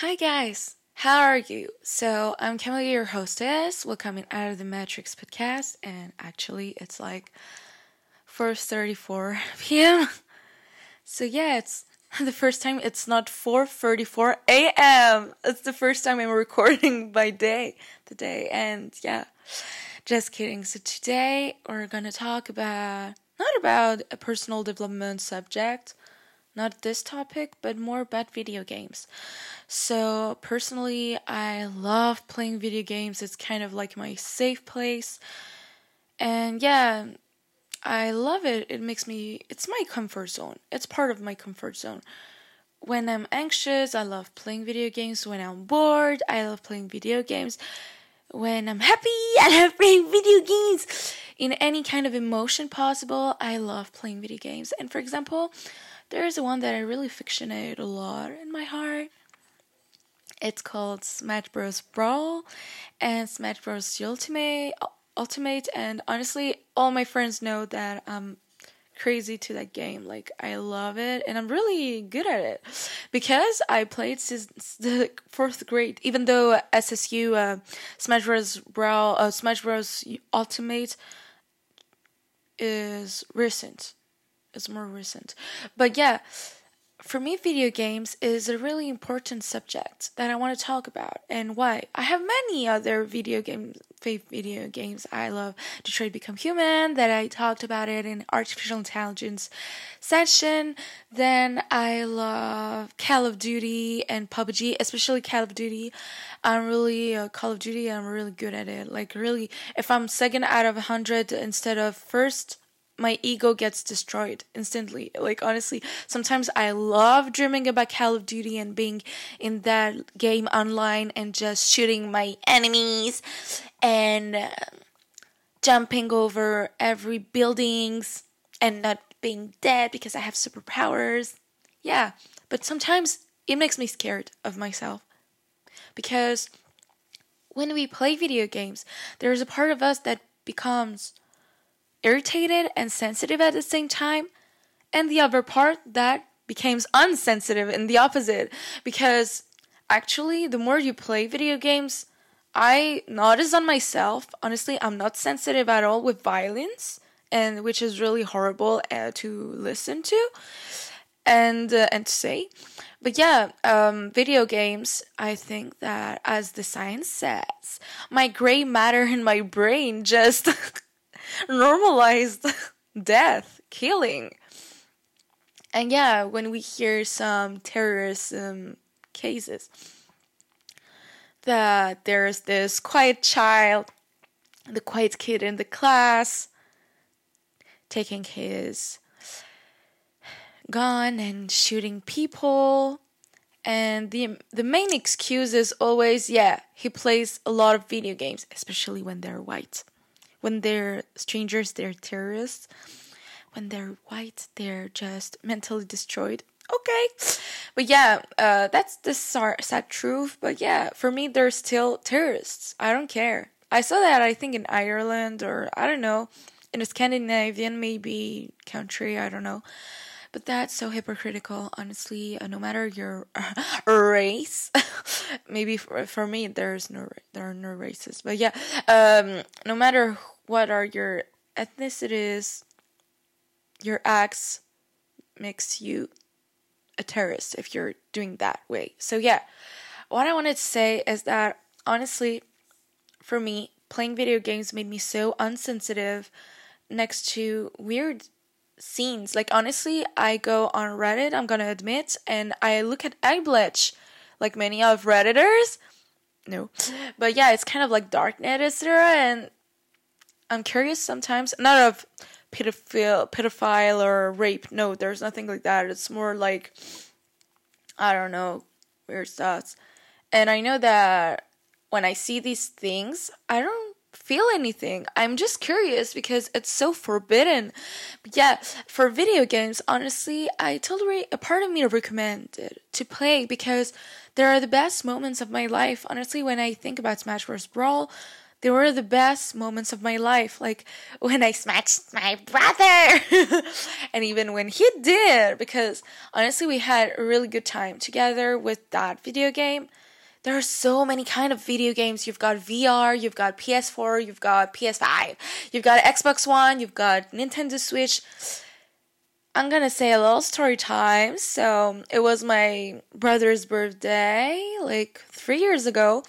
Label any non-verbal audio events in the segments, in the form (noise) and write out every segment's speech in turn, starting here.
Hi guys, how are you? So I'm Camilla, your hostess. We're coming out of the Matrix podcast, and actually it's like 4:34 (laughs) p.m. So yeah, it's (laughs) the first time. It's not 4:34 a.m. It's the first time I'm (laughs) recording by day, the day, and yeah, just kidding. So today we're gonna talk about not about a personal development subject not this topic, but more about video games. So, personally, I love playing video games. It's kind of like my safe place. And yeah, I love it. It makes me, it's my comfort zone. It's part of my comfort zone. When I'm anxious, I love playing video games. When I'm bored, I love playing video games. When I'm happy, (laughs) I love playing video games. In any kind of emotion possible, I love playing video games. And for example, there's one that I really fictionate a lot in my heart. It's called Smash Bros. Brawl and Smash Bros. Ultimate. Ultimate, and honestly, all my friends know that I'm crazy to that game. Like I love it, and I'm really good at it because I played since the fourth grade. Even though SSU uh, Smash Bros. Brawl, uh, Smash Bros. Ultimate is recent is more recent. But yeah, for me, video games is a really important subject that I want to talk about. And why? I have many other video games, favorite video games I love. Detroit Become Human, that I talked about it in artificial intelligence session. Then I love Call of Duty and PUBG, especially Call of Duty. I'm really uh, Call of Duty. I'm really good at it. Like really, if I'm second out of a hundred instead of first, my ego gets destroyed instantly. Like honestly, sometimes I love dreaming about Call of Duty and being in that game online and just shooting my enemies and uh, jumping over every buildings and not being dead because I have superpowers. Yeah, but sometimes it makes me scared of myself because when we play video games, there's a part of us that becomes irritated and sensitive at the same time, and the other part that becomes unsensitive and the opposite. Because actually the more you play video games i notice on myself honestly i'm not sensitive at all with violence and which is really horrible uh, to listen to and uh, and to say. But yeah um, video games i think that as the science says my gray matter in my brain just (laughs) normalized (laughs) death, killing. And yeah, when we hear some terrorism cases, that there's this quiet child, the quiet kid in the class, taking his gun and shooting people. And the the main excuse is always, yeah, he plays a lot of video games, especially when they're white when they're strangers, they're terrorists. When they're white, they're just mentally destroyed. Okay, but yeah, uh, that's the sad truth. But yeah, for me, they're still terrorists. I don't care. I saw that I think in Ireland or I don't know, in a Scandinavian maybe country. I don't know. But that's so hypocritical, honestly. Uh, no matter your (laughs) race, (laughs) maybe for, for me there's no there are no races, but yeah, um, no matter what are your ethnicities, your acts makes you a terrorist if you're doing that way. So yeah, what I wanted to say is that honestly, for me, playing video games made me so unsensitive next to weird scenes. Like honestly, I go on Reddit, I'm gonna admit, and I look at Eggbleach, like many of Redditors. No. But yeah, it's kind of like darknet, etc. And I'm curious sometimes, not of pedophile pedophile or rape. No, there's nothing like that. It's more like I don't know, weird thoughts. And I know that when I see these things, I don't feel anything. I'm just curious because it's so forbidden. But yeah, for video games, honestly, I totally a part of me recommended to play because there are the best moments of my life. Honestly, when I think about Smash Bros. Brawl, they were the best moments of my life. Like (laughs) when I smashed my brother, (laughs) and even when he did, because honestly, we had a really good time together with that video game. There are so many kind of video games. You've got VR, you've got PS4, you've got PS5, you've got Xbox One, you've got Nintendo Switch. I'm gonna say a little story time. So it was my brother's birthday, like three years ago,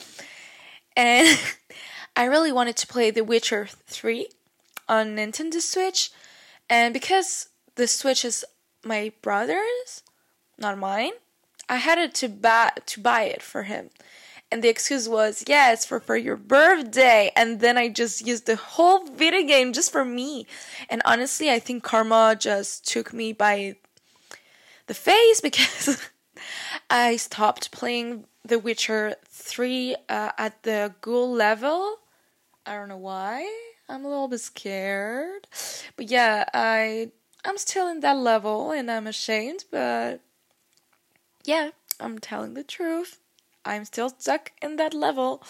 and (laughs) I really wanted to play The Witcher 3 on Nintendo Switch, and because the Switch is my brother's, not mine, I had to buy to buy it for him. And the excuse was, yeah, it's for, for your birthday. And then I just used the whole video game just for me. And honestly, I think karma just took me by the face (laughs) because I stopped playing The Witcher 3 uh, at the ghoul level. I don't know why. I'm a little bit scared. But yeah, I I'm still in that level and I'm ashamed, but yeah, I'm telling the truth. I'm still stuck in that level.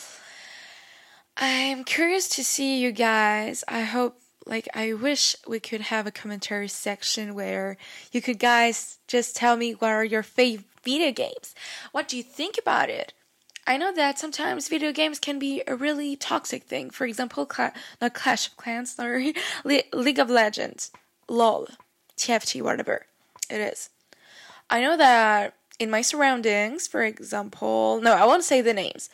I'm curious to see you guys. I hope like I wish we could have a commentary section where you could guys just tell me what are your favorite video games. What do you think about it? I know that sometimes video games can be a really toxic thing. For example, Cla- not Clash of Clans, (laughs) sorry, Le- League of Legends, LOL, TFT, whatever it is. I know that in my surroundings, for example, no, I won't say the names.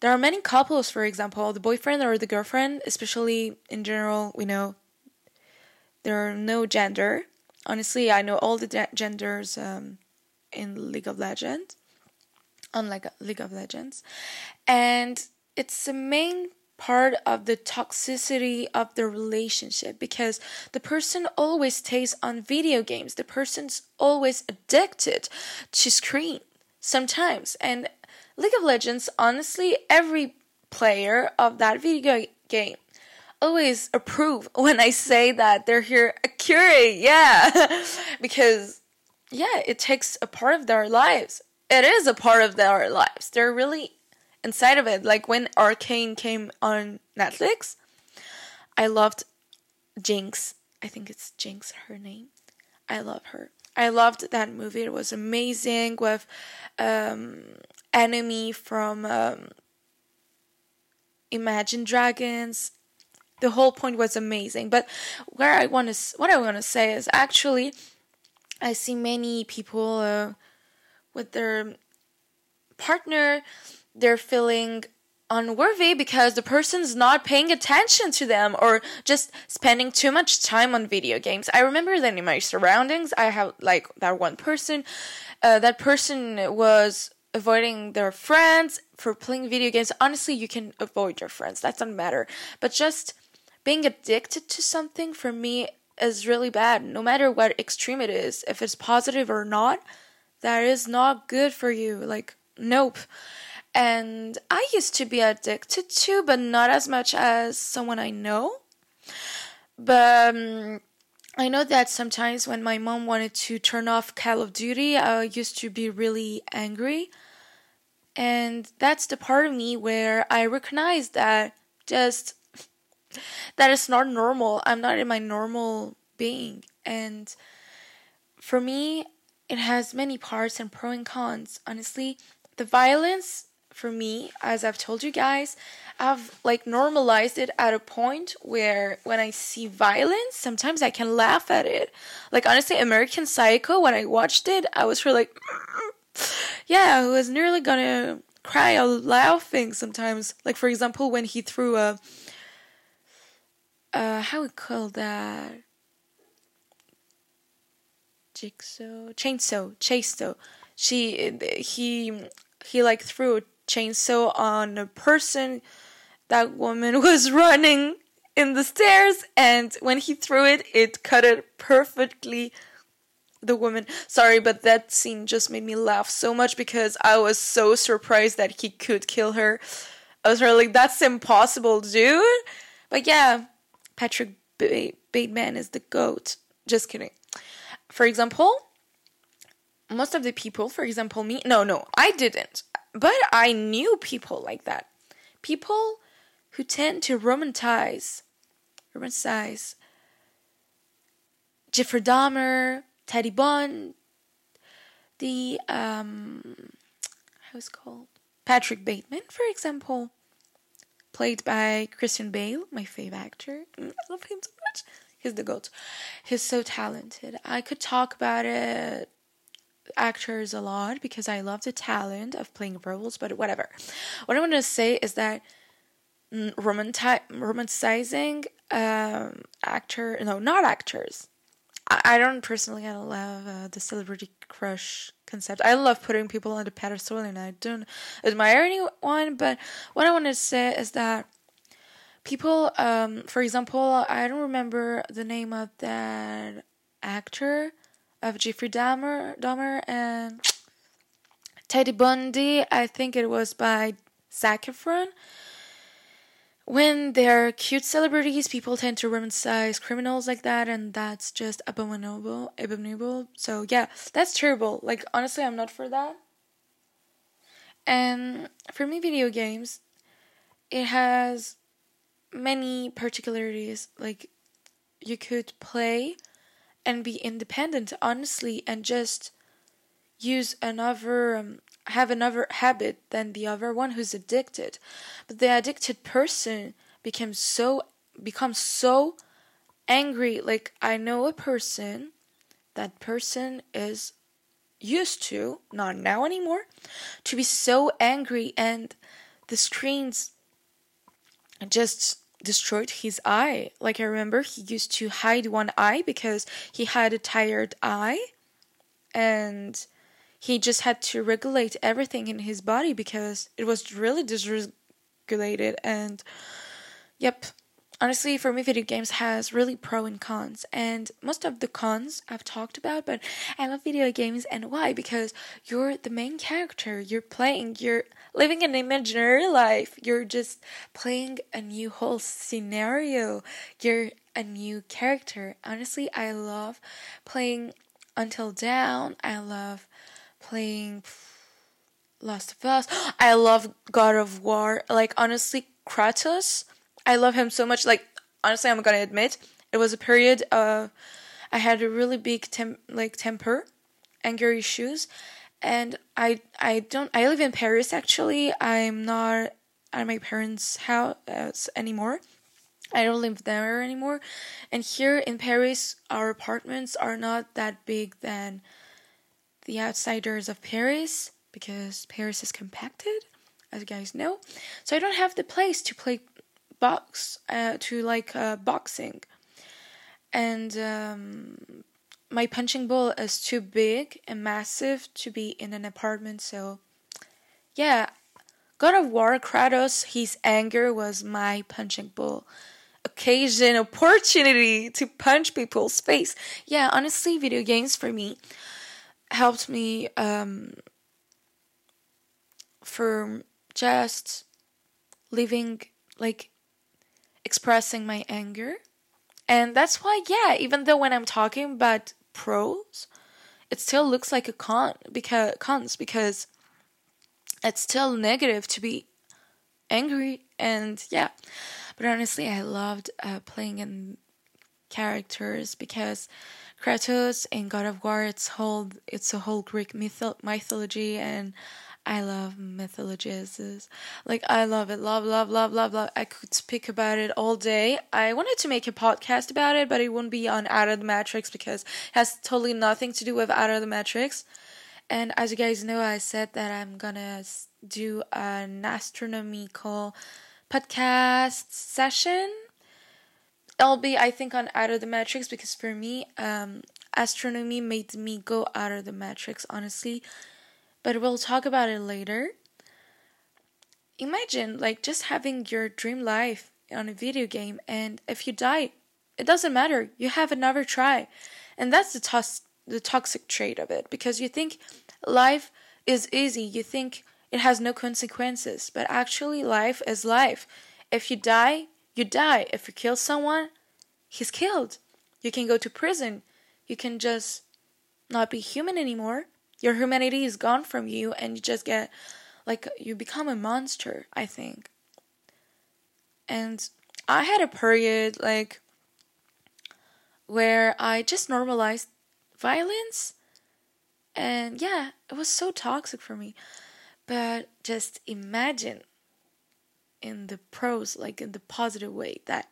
There are many couples, for example, the boyfriend or the girlfriend, especially in general, we know there are no gender. Honestly, I know all the de- genders um, in League of Legends on like League of Legends. And it's the main part of the toxicity of the relationship because the person always stays on video games. The person's always addicted to screen sometimes. And League of Legends, honestly, every player of that video game always approve (laughs) when I say that they're here accurate, yeah. (laughs) because yeah, it takes a part of their lives it is a part of their lives. They're really inside of it. Like when Arcane came on Netflix, I loved Jinx. I think it's Jinx her name. I love her. I loved that movie. It was amazing with um enemy from um, Imagine Dragons. The whole point was amazing. But where I want to what I want to say is actually I see many people uh, with their partner, they're feeling unworthy because the person's not paying attention to them or just spending too much time on video games. I remember that in my surroundings, I have like that one person. Uh, that person was avoiding their friends for playing video games. Honestly, you can avoid your friends. That doesn't matter. But just being addicted to something for me is really bad. No matter what extreme it is, if it's positive or not, that is not good for you. Like, nope. And I used to be addicted to, but not as much as someone I know. But um, I know that sometimes when my mom wanted to turn off Call of Duty, I used to be really angry. And that's the part of me where I recognize that just that is not normal. I'm not in my normal being. And for me, it has many parts and pro and cons. Honestly, the violence for me, as I've told you guys, I've like normalized it at a point where when I see violence, sometimes I can laugh at it. Like honestly, American Psycho, when I watched it, I was really like, (sniffs) yeah, I was nearly gonna cry out laughing sometimes. Like for example, when he threw a, uh, how we call that? jigsaw chainsaw chainsaw she he he like threw chainsaw on a person. That woman (laughs) was running in the stairs and when he threw it it cut it perfectly. The woman sorry but that scene just made me laugh so much because i was so surprised that he could kill her. I was really like that's impossible dude. But yeah patrick bateman is the goat. Just kidding. For example, most of the people, for example, me, no, no, I didn't, but I knew people like that. People who tend to romanticize, romanticize Jeffrey Dahmer, Teddy Bundy, the um, how's called Patrick Bateman, for example, played by Christian Bale, my favorite actor. (laughs) I love him so much. He's the goat. He's so talented. I could talk about it actors a lot because I love the talent of playing roles, but whatever. What I want to say is that romanti- romanticizing um, actor, no, not actors. I, I don't personally. I love uh, the celebrity crush concept. I love putting people on the pedestal, and I don't admire anyone. But what I want to say is that people, um, for example, I don't remember the name of that actor of Jeffrey Dahmer, Dahmer and Teddy Bundy. I think it was by Zac Efron. When they're cute celebrities, people tend to romanticize criminals like that, and that's just abominable. Abominable. So yeah, that's terrible. Like honestly, I'm not for that. And for me, video games, it has many particularities. Like you could play and be independent honestly and just use another um, have another habit than the other one who's addicted. But the addicted person becomes so becomes so angry. Like i know a person that person is used to not now anymore to be so angry and the screens just destroyed his eye. Like I remember he used to hide one eye because he had a tired eye and he just had to regulate everything in his body because it was really dysregulated and yep honestly for me video games has really pro and cons and most of the cons i've talked about but i love video games and why because you're the main character you're playing you're living an imaginary life you're just playing a new whole scenario you're a new character honestly i love playing Until Dawn, i love playing Last of Us. (gasps) I love God of War. Like honestly, Kratos I love him so much. Like honestly, I'm gonna admit it was a period of I had a really big temp like temper, anger issues, and I I don't I live in Paris actually. I'm not at my parents' house anymore. I don't live there anymore. And here in Paris, our apartments are not that big than the outsiders of Paris because Paris is compacted, as you guys know. So I don't have the place to play box uh, to like uh, boxing, and um, my punching ball is too big and massive to be in an apartment. So, yeah, God of War Kratos, his anger was my punching ball. Occasion, opportunity to punch people's face. Yeah, honestly, video games for me helped me um, for just living like expressing my anger. And that's why, yeah, even though when I'm talking about pros, it still looks like a con because cons because it's still negative to be angry and yeah. But honestly, I loved uh, playing in characters because Kratos in God of War it's whole it's a whole Greek mytho- mythology and I love mythologies. Like I love it. Love, love, love, love, love. I could speak about it all day. I wanted to make a podcast about it, but it wouldn't be on Out of the Matrix because it has totally nothing to do with Out of the Matrix. And as you guys know, I said that I'm gonna do an astronomical podcast session. It'll be, I think, on Out of the Matrix because for me, um, astronomy made me go out of the matrix, honestly but we'll talk about it later. Imagine like just having your dream life on a video game and if you die, it doesn't matter. You have another try. And that's the tos- the toxic trait of it because you think life is easy. You think it has no consequences, but actually life is life. If you die, you die. If you kill someone, he's killed. You can go to prison. You can just not be human anymore your humanity is gone from you and you just get like you become a monster i think And I had a period like where I just normalized violence. And yeah, it was so toxic for me. But just imagine in the pros, like in the positive way, that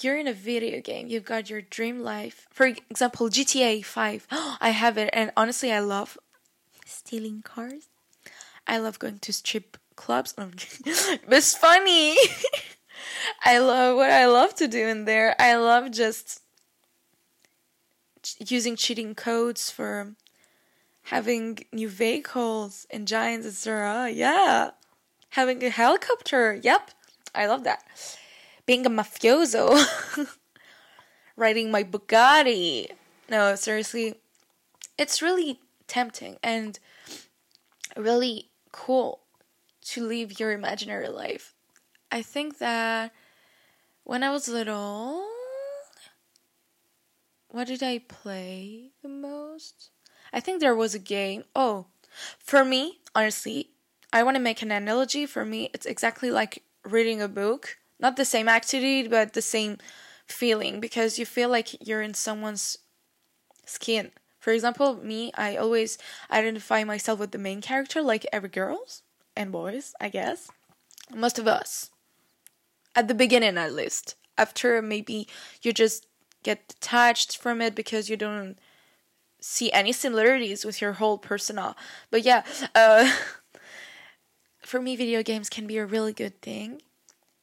you're in a video game, you've got your dream life. For example, GTA 5. (gasps) I have it, and honestly, I love stealing cars. I love going to strip clubs. (laughs) (laughs) it's funny. (laughs) I love what I love to do in there. I love just using cheating codes for having new vehicles, engines, etc. Yeah. Having a helicopter. Yep. I love that. Being a mafioso. (laughs) Riding my Bugatti. No, seriously. It's really tempting and really cool to live your imaginary life. I think that when I was little, what did I play the most? I think there was a game. Oh, for me, honestly, I want to make an analogy. For me, it's exactly like reading a book. Not the same activity, but the same feeling because you feel like you're in someone's skin. For example, me, I always identify myself with the main character, like every girls and boys, I guess. Most of us. At the beginning, at least. After, maybe you just get detached from it because you don't see any similarities with your whole persona. But yeah, uh, (laughs) for me, video games can be a really good thing,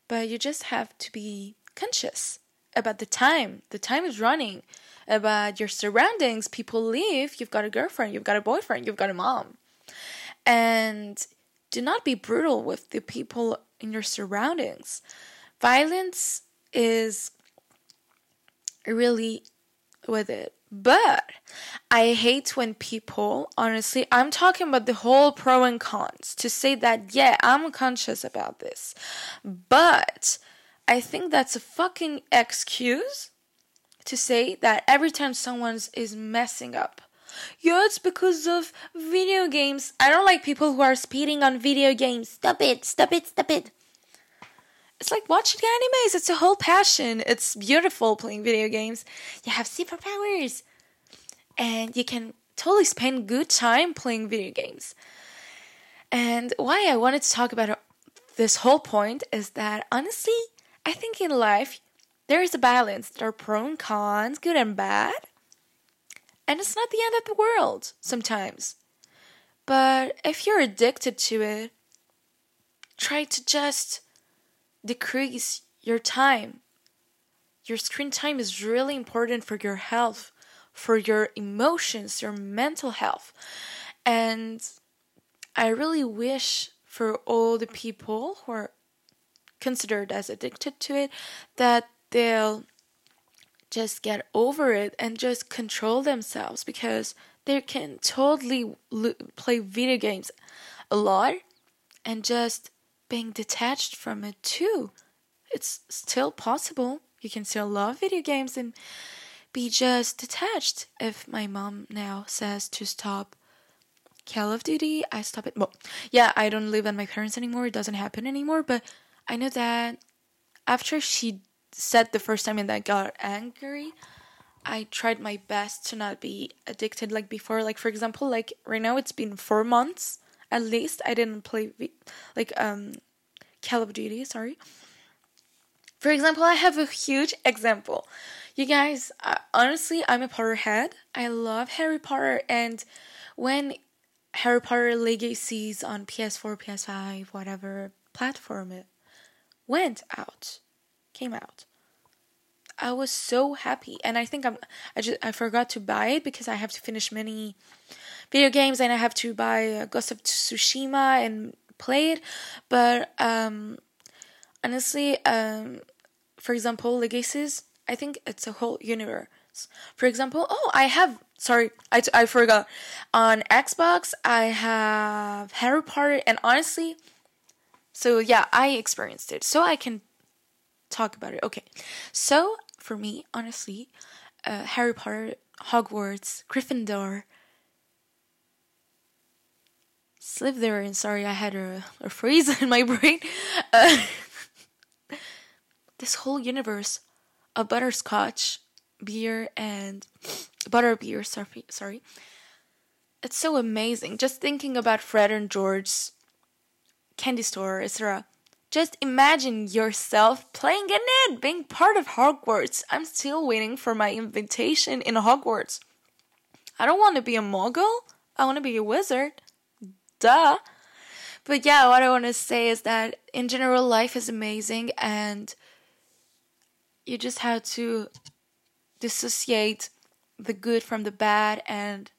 but you just have to be conscious about the time. The time is running, about your surroundings. People leave. You've got a girlfriend, you've got a boyfriend, you've got a mom. And do not be brutal with the people in your surroundings. Violence is really with it. But I hate when people, honestly, I'm talking about the whole pro and cons to say that, yeah, I'm conscious about this. But I think that's a fucking excuse to say that every time someone is messing up, yeah, it's because of video games. I don't like people who are speeding on video games. Stop it, stop it, stop it it's like watching animes. It's a whole passion. It's beautiful playing video games. You have superpowers, and you can totally spend good time playing video games. And why I wanted to talk about this whole point is that honestly, I think in life there is a balance. There are pros and cons, good and bad, and it's not the end of the world sometimes. But if you're addicted to it, try to just decrease your time. Your screen time is really important for your health, for your emotions, your mental health. And I really wish for all the people who are considered as addicted to it that they'll just get over it and just control themselves because they can totally play video games a lot and just being detached from it too. It's still possible. You can still love video games and be just detached. If my mom now says to stop Call of Duty, I stop it. Well, yeah, I don't live with my parents anymore. It doesn't happen anymore. But I know that after she said the first time and I got angry, I tried my best to not be addicted like before. Like for example, like right now it's been four months at least I didn't play like um Call of Duty, sorry. For example, I have a huge example. You guys, uh, honestly, I'm a Potterhead. I love Harry Potter and when Harry Potter Legacies on PS4, PS5, whatever platform it went out, came out. I was so happy, and I think I'm. I just I forgot to buy it because I have to finish many video games, and I have to buy Ghost of Tsushima and play it. But um, honestly, um, for example, Legacies, I think it's a whole universe. For example, oh, I have. Sorry, I, I forgot. On Xbox, I have Harry Potter, and honestly, so yeah, I experienced it, so I can talk about it. Okay, so for me, honestly, uh, Harry Potter, Hogwarts, Gryffindor, Slytherin. Sorry, I had a, a freeze (laughs) in my brain. Uh, (laughs) this whole universe of butterscotch beer and butter beer. Sorry, sorry. It's so amazing. Just thinking about Fred and George's candy store, etc. Just imagine yourself playing in it, being part of Hogwarts. I'm still waiting for my invitation in Hogwarts. I don't want to be a muggle. I want to be a wizard. Duh. But yeah, what I want to say is that in general, life is amazing and you just have to dissociate the good from the bad and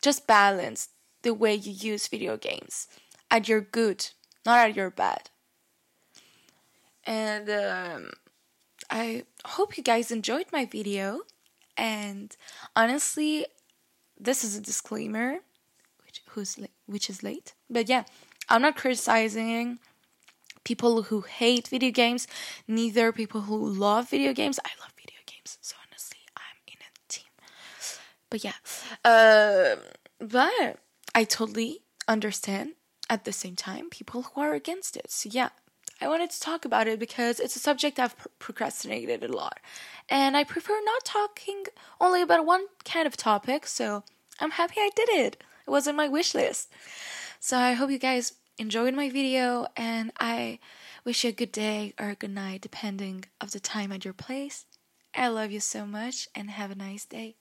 just balance the way you use video games at your good, not at your bad. And um, I hope you guys enjoyed my video. And honestly, this is a disclaimer, who's which is late. But yeah, I'm not criticizing people who hate video games, neither people who love video games. I love video games, so honestly, I'm in a team. But yeah, uh, but I totally understand at the same time people who are against it. So yeah, I wanted to talk about it because it's a subject I've pr- procrastinated a lot. And I prefer not talking only about one kind of topic, so I'm happy I did it. It was on my wish list. So I hope you guys enjoyed my video and I wish you a good day or a good night depending of the time at your place. I love you so much and have a nice day.